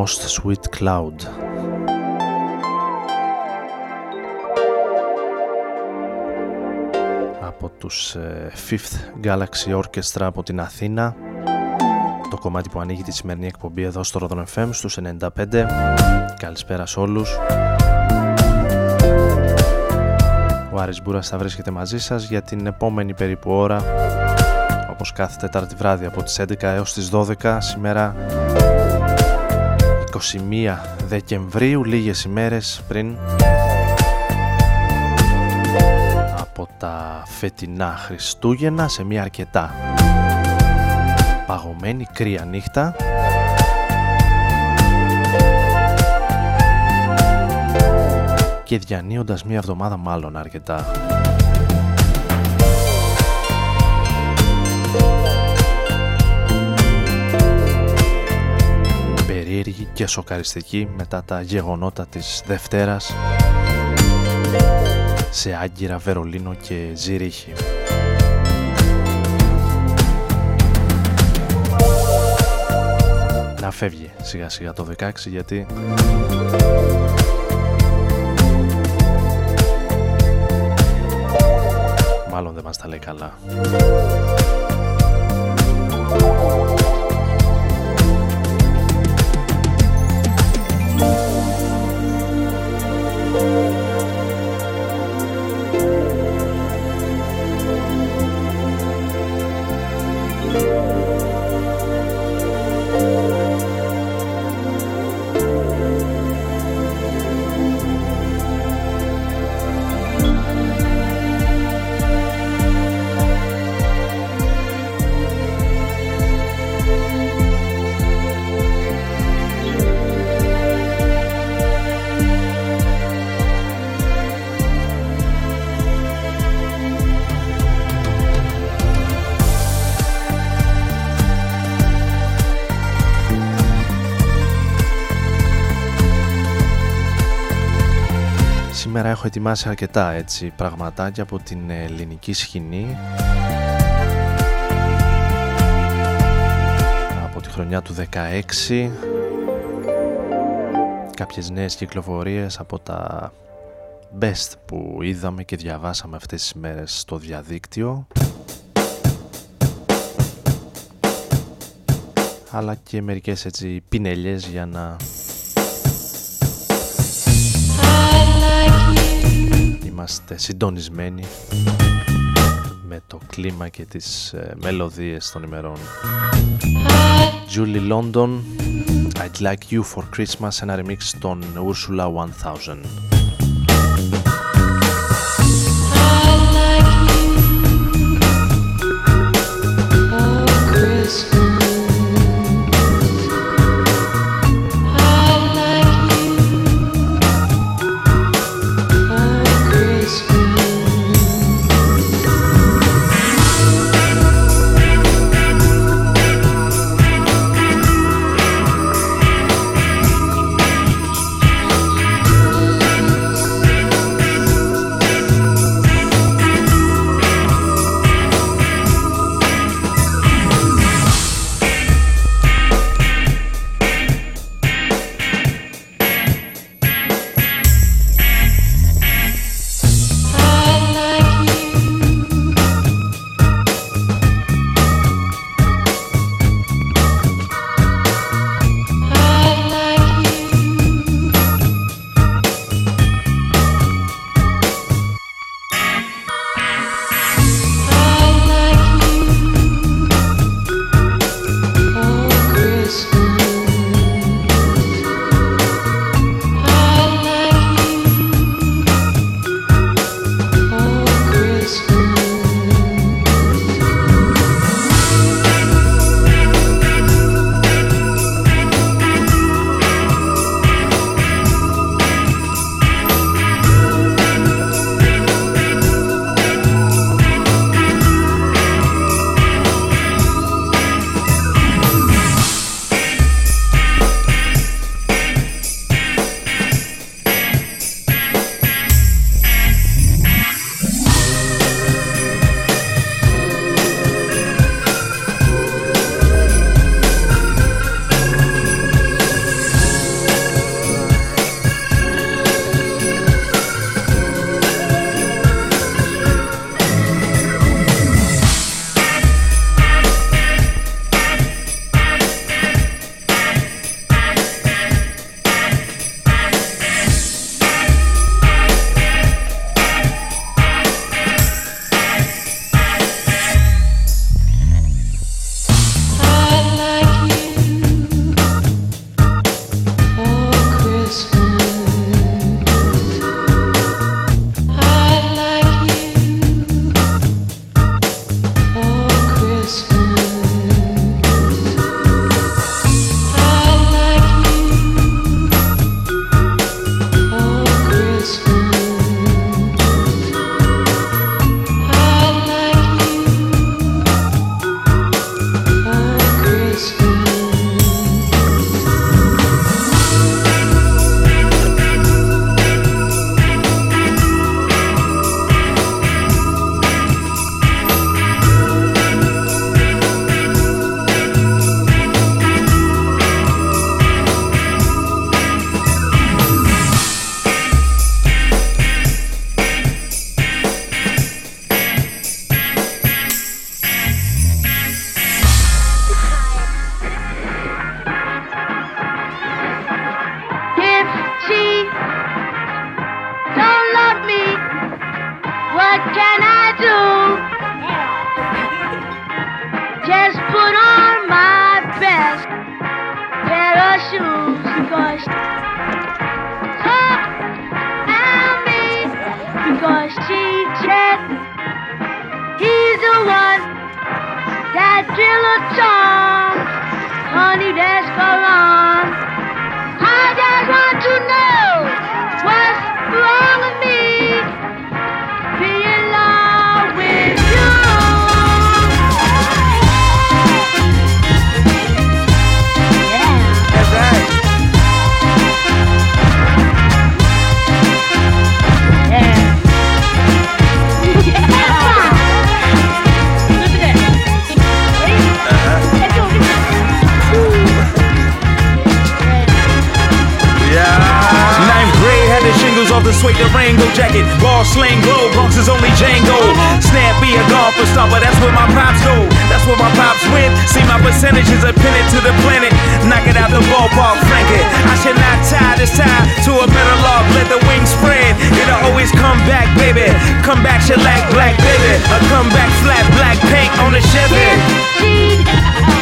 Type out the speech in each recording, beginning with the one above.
Most Sweet Cloud. Από τους ε, Fifth Galaxy Orchestra από την Αθήνα. Το κομμάτι που ανοίγει τη σημερινή εκπομπή εδώ στο Rodon FM στους 95 Καλησπέρα σε όλους. Ο Άρης Μπούρας θα βρίσκεται μαζί σας για την επόμενη περίπου ώρα όπως κάθε Τετάρτη βράδυ από τις 11 έως τις 12 σήμερα 21 Δεκεμβρίου, λίγες ημέρες πριν από τα φετινά Χριστούγεννα σε μια αρκετά παγωμένη κρύα νύχτα. Και διανύοντας μια εβδομάδα μάλλον αρκετά περίεργη και σοκαριστική μετά τα γεγονότα της Δευτέρας σε Άγκυρα, Βερολίνο και Ζηρίχη. Να φεύγει σιγά σιγά το 16 γιατί μάλλον δεν μας τα λέει καλά. Έχω ετοιμάσει αρκετά έτσι πραγματάκια από την ελληνική σκηνή. Από τη χρονιά του 16 κάποιες νέες κυκλοφορίες από τα best που είδαμε και διαβάσαμε αυτές τις μέρες στο διαδίκτυο. Αλλά και μερικές έτσι πινελιές για να είμαστε συντονισμένοι με το κλίμα και τις ε, μελωδίες των ημερών. Julie London, I'd Like You for Christmas, ένα remix των Ursula 1000. da golden the rainbow jacket. Ball slang glow, Bronx is only Django. Snap be a golfer stopper, that's where my pops go. That's where my pops went. See my percentages are pinned to the planet. Knock it out the ballpark, crank it. I should not tie this tie to a metal log. Let the wings spread. It'll always come back, baby. Come back, shellac, black, baby. A comeback flat, black paint on the Chevy.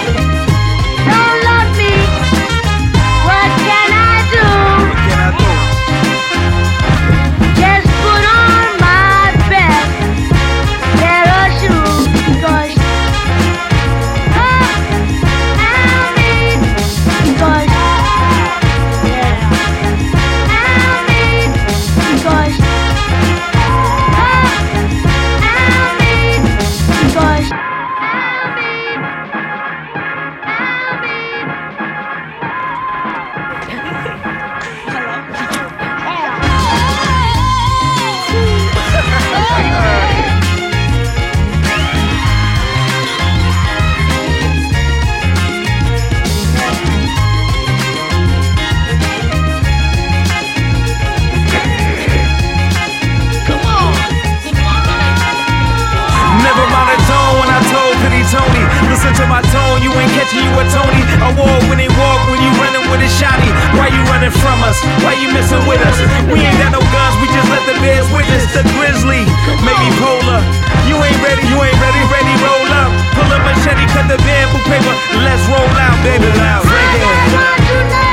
Why you running from us? Why you messing with us? We ain't got no guns, we just let the bears witness the grizzly. Maybe polar. You ain't ready, you ain't ready, ready, roll up. Pull a machete, cut the bamboo paper. Let's roll out, baby, loud. Reggae.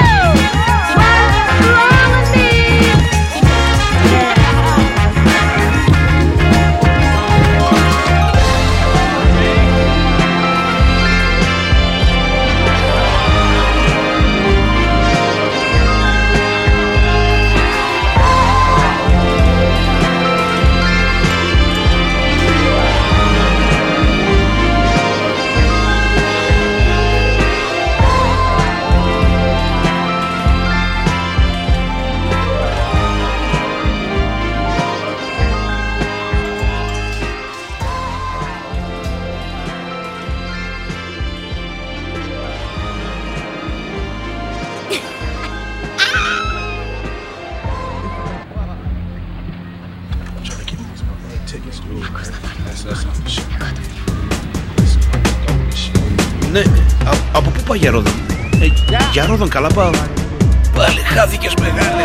Από πού πάει για Ρόδον; Ε, για Ρόδον καλά πάω. Πάλι χάθηκες μεγάλε.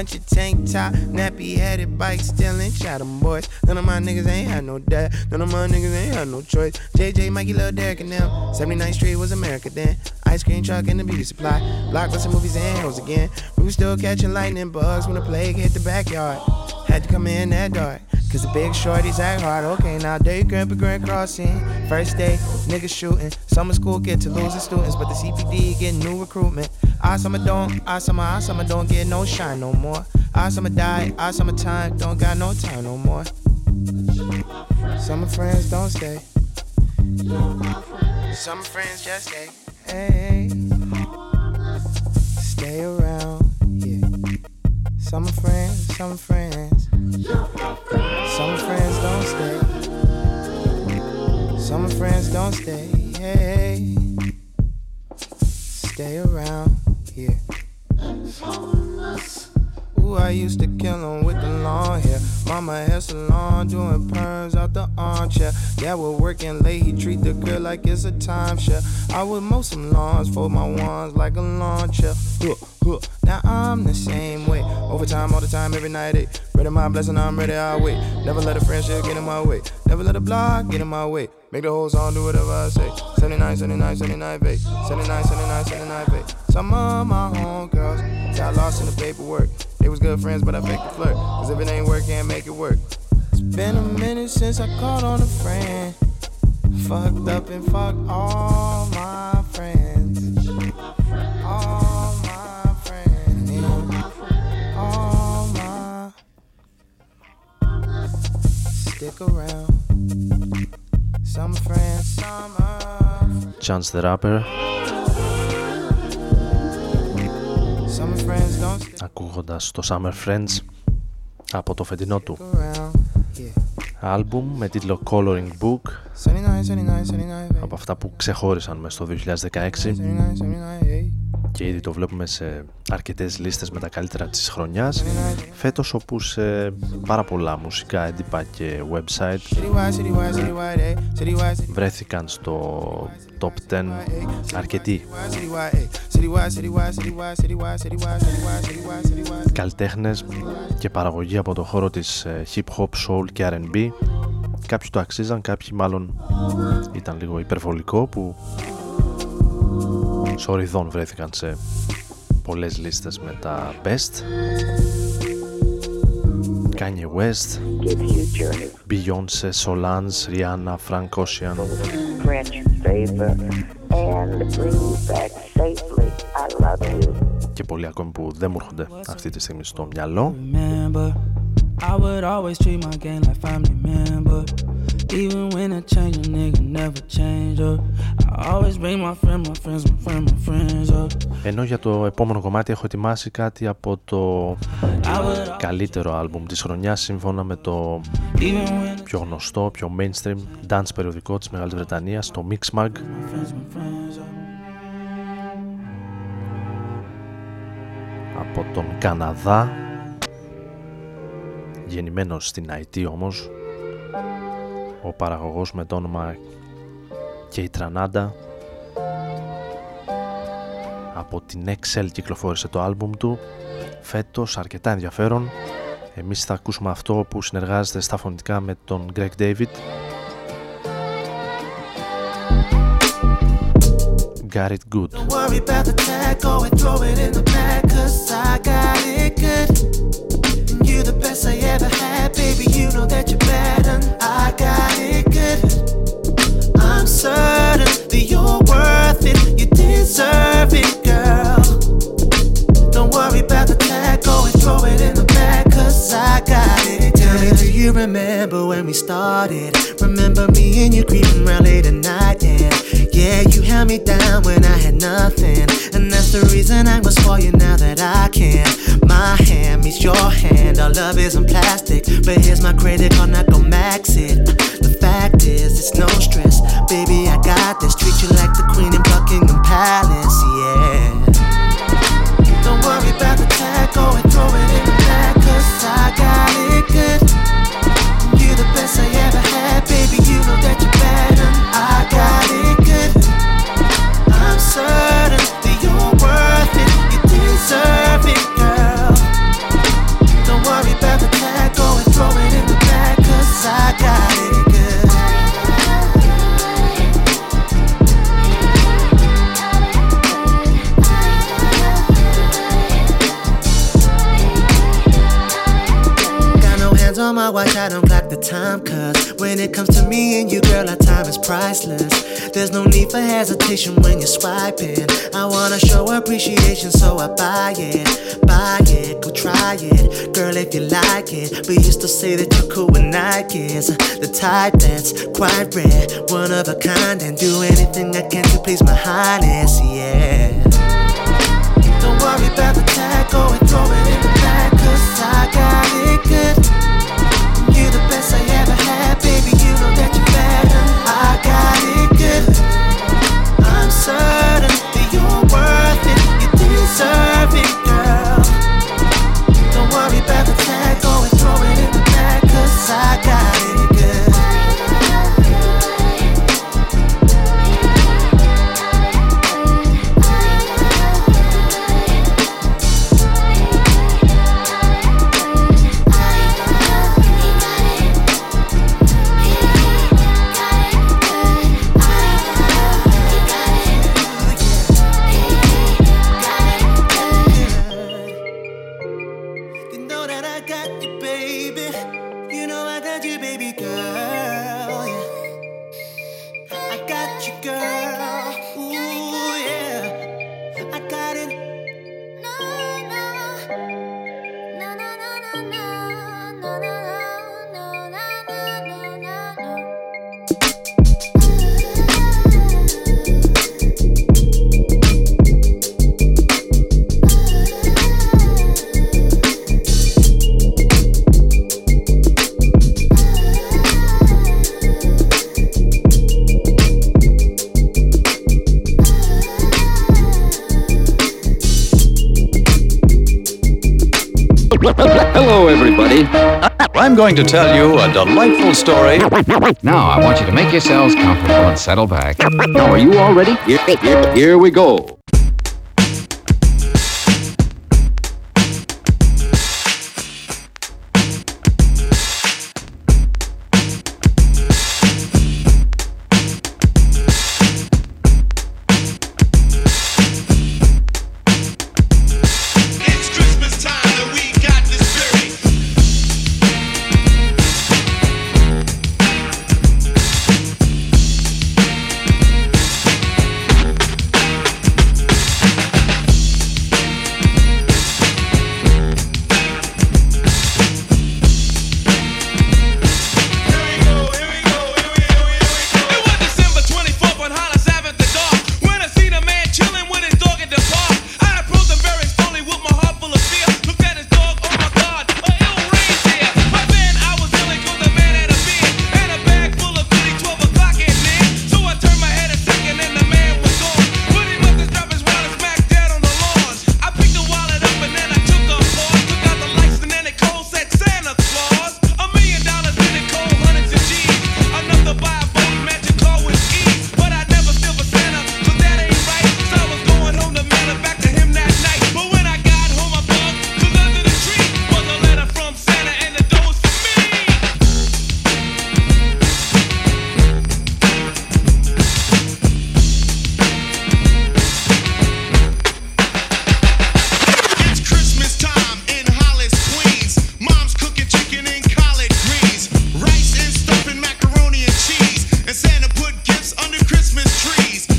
bunch of tank top, nappy head riding bikes, stealing, shot them boys. None of my niggas ain't had no dad. None of my niggas ain't had no choice. JJ, Mikey, Lil Derek, and them. 79th Street was America then. Ice cream truck and the beauty supply. Blockbuster movies and hoes again. We was still catching lightning bugs when the plague hit the backyard. Had to come in that dark. Cause the big shorties act hard. Okay, now day grandpa grand crossing. First day, niggas shooting. Summer school get to losing students, but the CPD get new recruitment. I summer don't, I summer, I summer don't get no shine no more. I summer die, I summer time don't got no time no more. Summer friends don't stay. Summer friends just stay. Hey, stay around, yeah. Summer friends, summer friends. Some friends don't stay. Some friends don't stay. Hey, stay around I used to kill them with the long hair. Mama hair salon, doing perms out the armchair. Yeah, we're working late, he treat the girl like it's a timeshare. I would mow some lawns, for my ones like a lawn chair. Huh. Now I'm the same way. Overtime, all the time, every night. Eh. Ready my blessing, I'm ready, I'll wait. Never let a friendship get in my way. Never let a block get in my way. Make the whole song do whatever I say. 79, 79, 79, babe. 79, 79, 79, babe. Some of my homegirls got lost in the paperwork. They was good friends, but I faked the flirt. Cause if it ain't work, can't make it work. It's been a minute since I called on a friend. Fucked up and fucked all my friends. Stick around. Some friends, summer. Chance the Rapper Some friends don't stick ακούγοντας το Summer Friends από το φετινό του around. Yeah. άλμπουμ με τίτλο Coloring Book 79, 79, 79, από αυτά που ξεχώρισαν μες το 2016 79, 79, yeah. Και ήδη το βλέπουμε σε αρκετές λίστες με τα καλύτερα της χρονιάς φέτος όπου σε πάρα πολλά μουσικά έντυπα και website Citywide, citywide, citywide, eh? Citywide, citywide, βρέθηκαν στο top 10 αρκετοί citywide, eh? Citywide, citywide, citywide, citywide, citywide, citywide, citywide, citywide. καλλιτέχνες και παραγωγή από το χώρο της ε, hip hop, soul και R&B κάποιοι το αξίζαν, κάποιοι μάλλον ήταν λίγο υπερβολικό που σοριδών βρέθηκαν σε πολλές λίστες με τα best. Kanye West Beyoncé, Solange, Rihanna, Frank Ocean. Και πολλοί ακόμη που δεν μου έρχονται αυτή τη στιγμή στο μυαλό. Even when I change, a nigga never change up. I always bring my friend, my friends, my friend, my friends up. ενώ για το επόμενο κομμάτι έχω ετοιμάσει κάτι από το I would καλύτερο άλμπουμ της χρονιάς σύμφωνα με το even when πιο γνωστό, πιο mainstream dance περιοδικό της Μεγάλης Βρετανίας, το Mixmag my friends, my friends up. από τον Καναδά γεννημένος στην Αϊτή όμως ο παραγωγός με το όνομα Kate Τρανάντα. Από την Excel κυκλοφόρησε το άλμπουμ του. Φέτος αρκετά ενδιαφέρον. Εμείς θα ακούσουμε αυτό που συνεργάζεται στα φωνητικά με τον Greg David. Got it good. Don't worry about the tag, go and throw it in the bag, cause I got it good. And you the best I ever had, baby, you know that you're better. I got it good. I'm certain that you're worth it, you deserve it, girl. Don't worry about the tag, go and throw it in the bag, cause I got it. Tell me, do you remember when we started? Remember me and you creeping around late at night, and yeah, you held me down when I had nothing. And that's the reason I was for you now that I can. My hand meets your hand, our love isn't plastic. But here's my credit card, not gonna max it. The fact is, it's no stress. Baby, I got this. Treat you like the queen in Buckingham Palace, yeah. Don't worry about the tag, go and throw it in the bag, cause I got it it comes to me and you, girl, our time is priceless. There's no need for hesitation when you're swiping. I wanna show appreciation, so I buy it, buy it, go try it, girl, if you like it. We used to say that you're cool with Nikes, the type that's quite rare, one of a kind, and do anything I can to please my highness, yeah. Don't worry about the tag, go and throw it in the back, cause I got it. going to tell you a delightful story. Now, I want you to make yourselves comfortable and settle back. Now, are you all ready? Here, here, here we go. trees.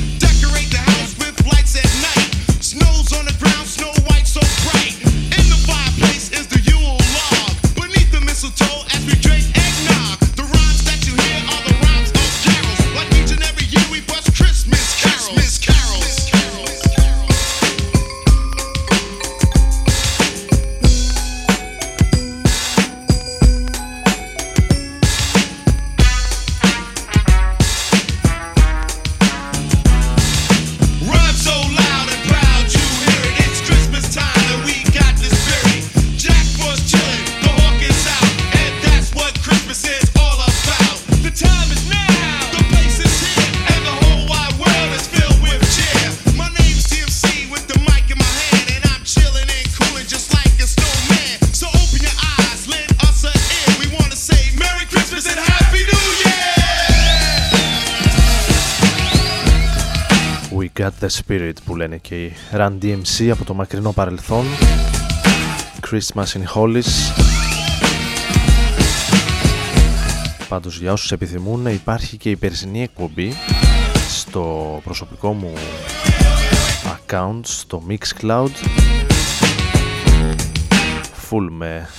Που λένε και οι Run DMC από το μακρινό παρελθόν. Christmas in Hollis. Πάντως για όσους επιθυμούν υπάρχει και η περσινή εκπομπή στο προσωπικό μου account στο Mixcloud. Full με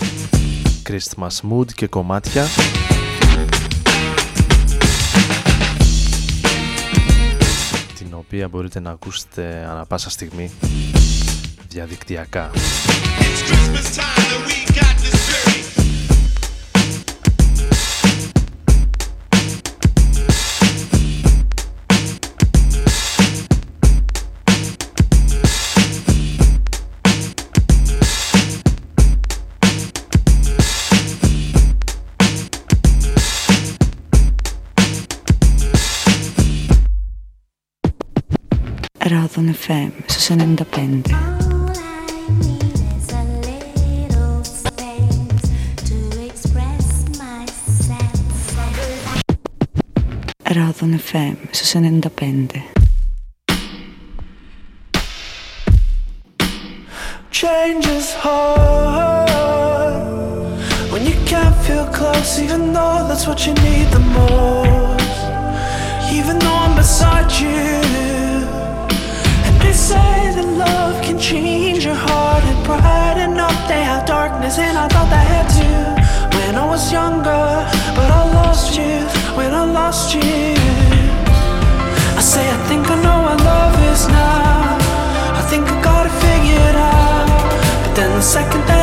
Christmas mood και κομμάτια. οποία μπορείτε να ακούσετε ανα πάσα στιγμή διαδικτυακά. FM su 95. Radon FM su 95. Change is hard when you can't feel close, even though that's what you need the most. Even though I'm beside you say that love can change your heart and brighten up. They have darkness, and I thought I had too when I was younger. But I lost you when I lost you. I say I think I know what love is now. I think I got it figured out. But then the second day.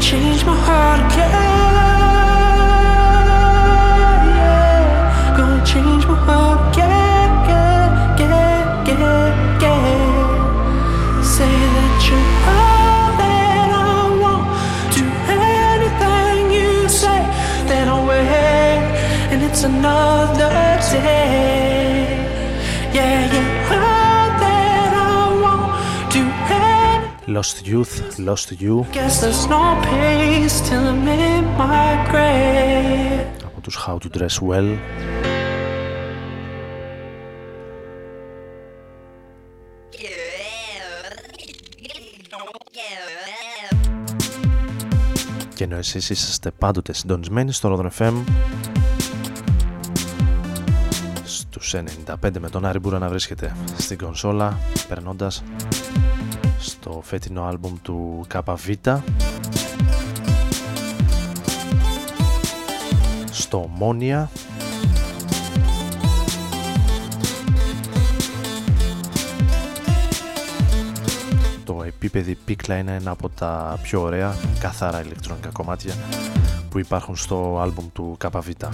change my heart again. Lost Youth, Lost You. Από τους How to Dress Well. Και ενώ εσείς είσαστε πάντοτε συντονισμένοι στο Rodon FM στους 95 με τον Άρη Μπούρα να βρίσκεται στην κονσόλα περνώντας στο φετινό άλμπουμ του Καπαβίτα στο Μόνια το επίπεδο πίκλα είναι ένα από τα πιο ωραία καθαρά ηλεκτρονικά κομμάτια που υπάρχουν στο άλμπουμ του Καπαβίτα.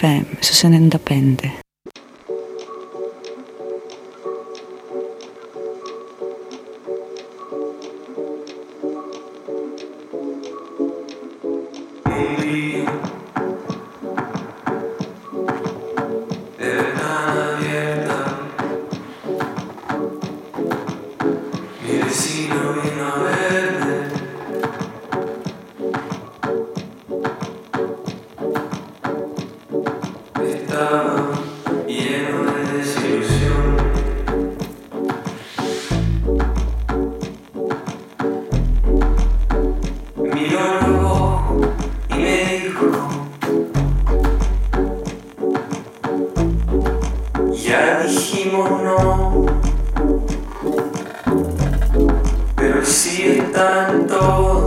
Ράδον FM στους 95. Mi tanto.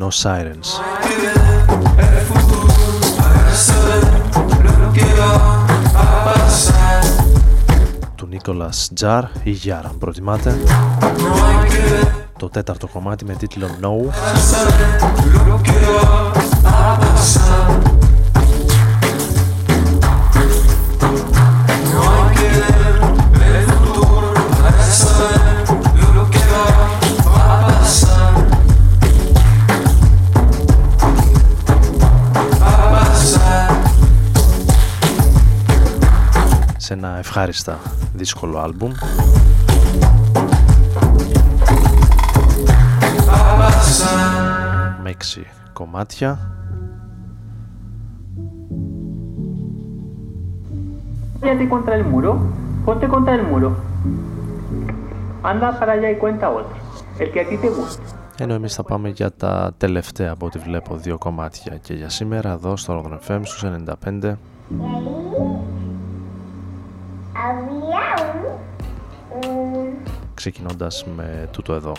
Από το φετινό Sirens. του Νίκολας Τζαρ ή Γιάρα αν προτιμάτε το τέταρτο κομμάτι με τίτλο No ευχάριστα δύσκολο άλμπουμ. Με έξι κομμάτια. Váyate contra el muro, ponte contra el muro. Anda para allá y cuenta otro, el que a ti te guste. ενώ εμείς θα πάμε για τα τελευταία από ό,τι βλέπω δύο κομμάτια. Και για σήμερα εδώ στο Rodon FM στους 95 ξεκινώντας με τούτο εδώ.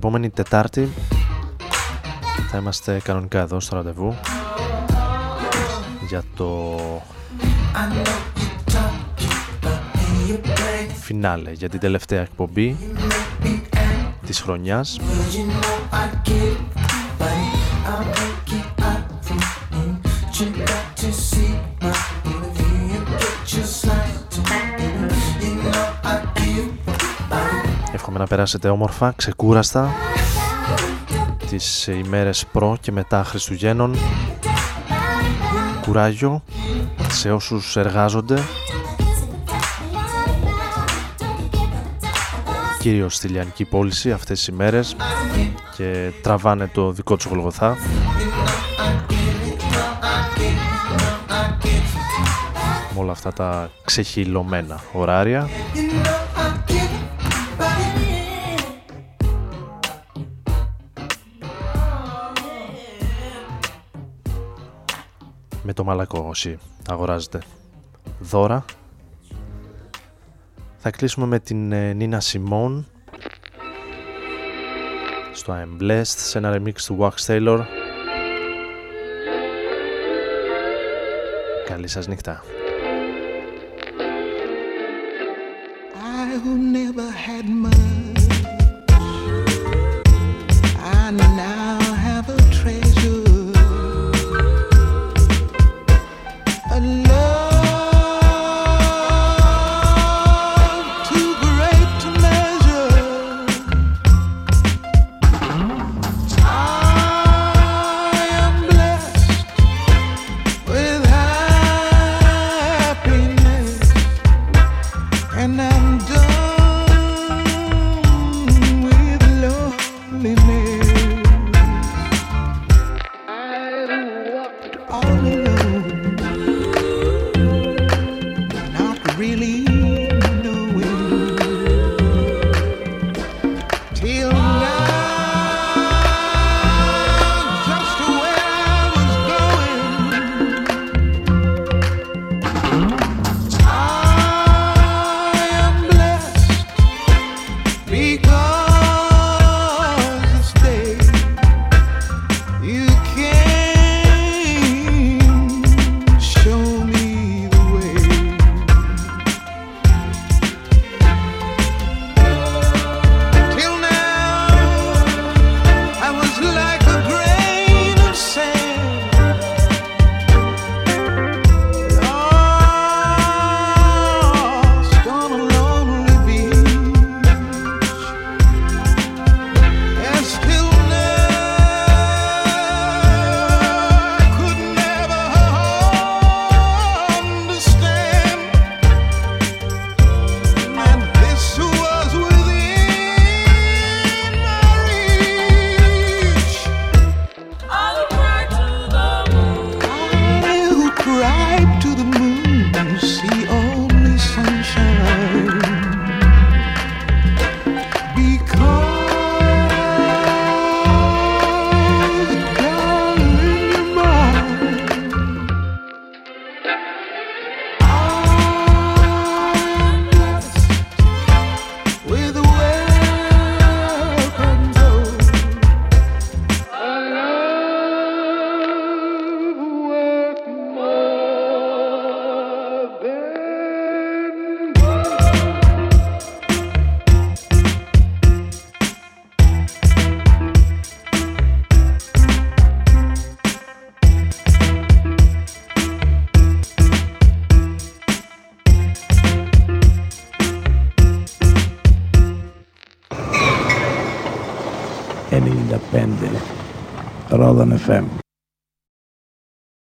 Επόμενη Τετάρτη. Θα είμαστε κανονικά εδώ στο ραντεβού για το φινάλε, για την τελευταία εκπομπή της χρονιάς να περάσετε όμορφα, ξεκούραστα τις ημέρες προ και μετά Χριστουγέννων. Κουράγιο σε όσους εργάζονται κυρίως στη Λιανική πώληση αυτές τις ημέρες και τραβάνε το δικό τους γολγοθά. Με όλα αυτά τα ξεχυλωμένα ωράρια με το μαλακό όσοι αγοράζετε δώρα. Θα κλείσουμε με την ε, Νίνα Σιμών στο I'm Blessed σε ένα remix του Wax Taylor. Καλή σας νύχτα. I.